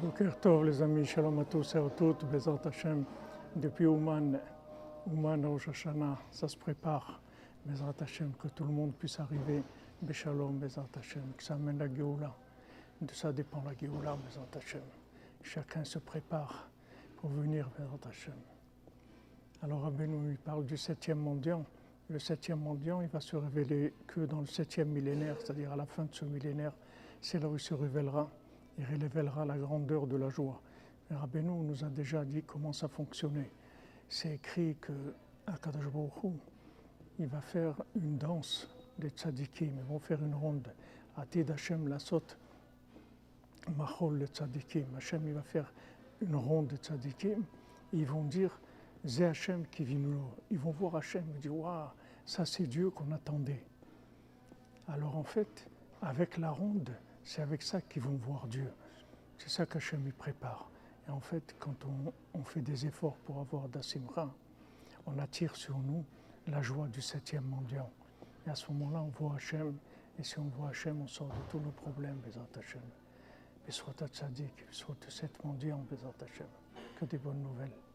Boker Tov les amis, shalom à tous et à toutes, Bezat Hashem, depuis Ouman, Ouman Rosh Hashanah, ça se prépare, Bezat Hashem, que tout le monde puisse arriver, Beshalom, Bezat Hashem, que ça amène la Géoula, de ça dépend la Géoula, Bezat Hashem. Chacun se prépare pour venir, Bezat Hashem. Alors Rabbeinu, il parle du septième mendiant. Le septième mendiant, il va se révéler que dans le septième millénaire, c'est-à-dire à la fin de ce millénaire, c'est là où il se révélera il révélera la grandeur de la joie. Rabbeinu nous a déjà dit comment ça fonctionnait. C'est écrit que Akadosh il va faire une danse des tzadikim, ils vont faire une ronde. Atid Hashem Lasot Machol le tzadikim. Hashem, il va faire une ronde des tzadikim. Ils vont dire, Zé Hashem qui vit nous. Ils vont voir Hashem et dire, waouh, ça c'est Dieu qu'on attendait. Alors en fait, avec la ronde, c'est avec ça qu'ils vont voir Dieu. C'est ça qu'Hachem y prépare. Et en fait, quand on, fait des efforts pour avoir d'Asimra, on attire sur nous la joie du septième mendiant. Et à ce moment-là, on voit Hachem. Et si on voit Hachem, on sort de tous nos problèmes, Bezat Hachem. Besrota Tzadik, Besrota sept mendiants, Bezat Hachem. Que des bonnes nouvelles.